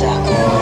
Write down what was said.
sucker.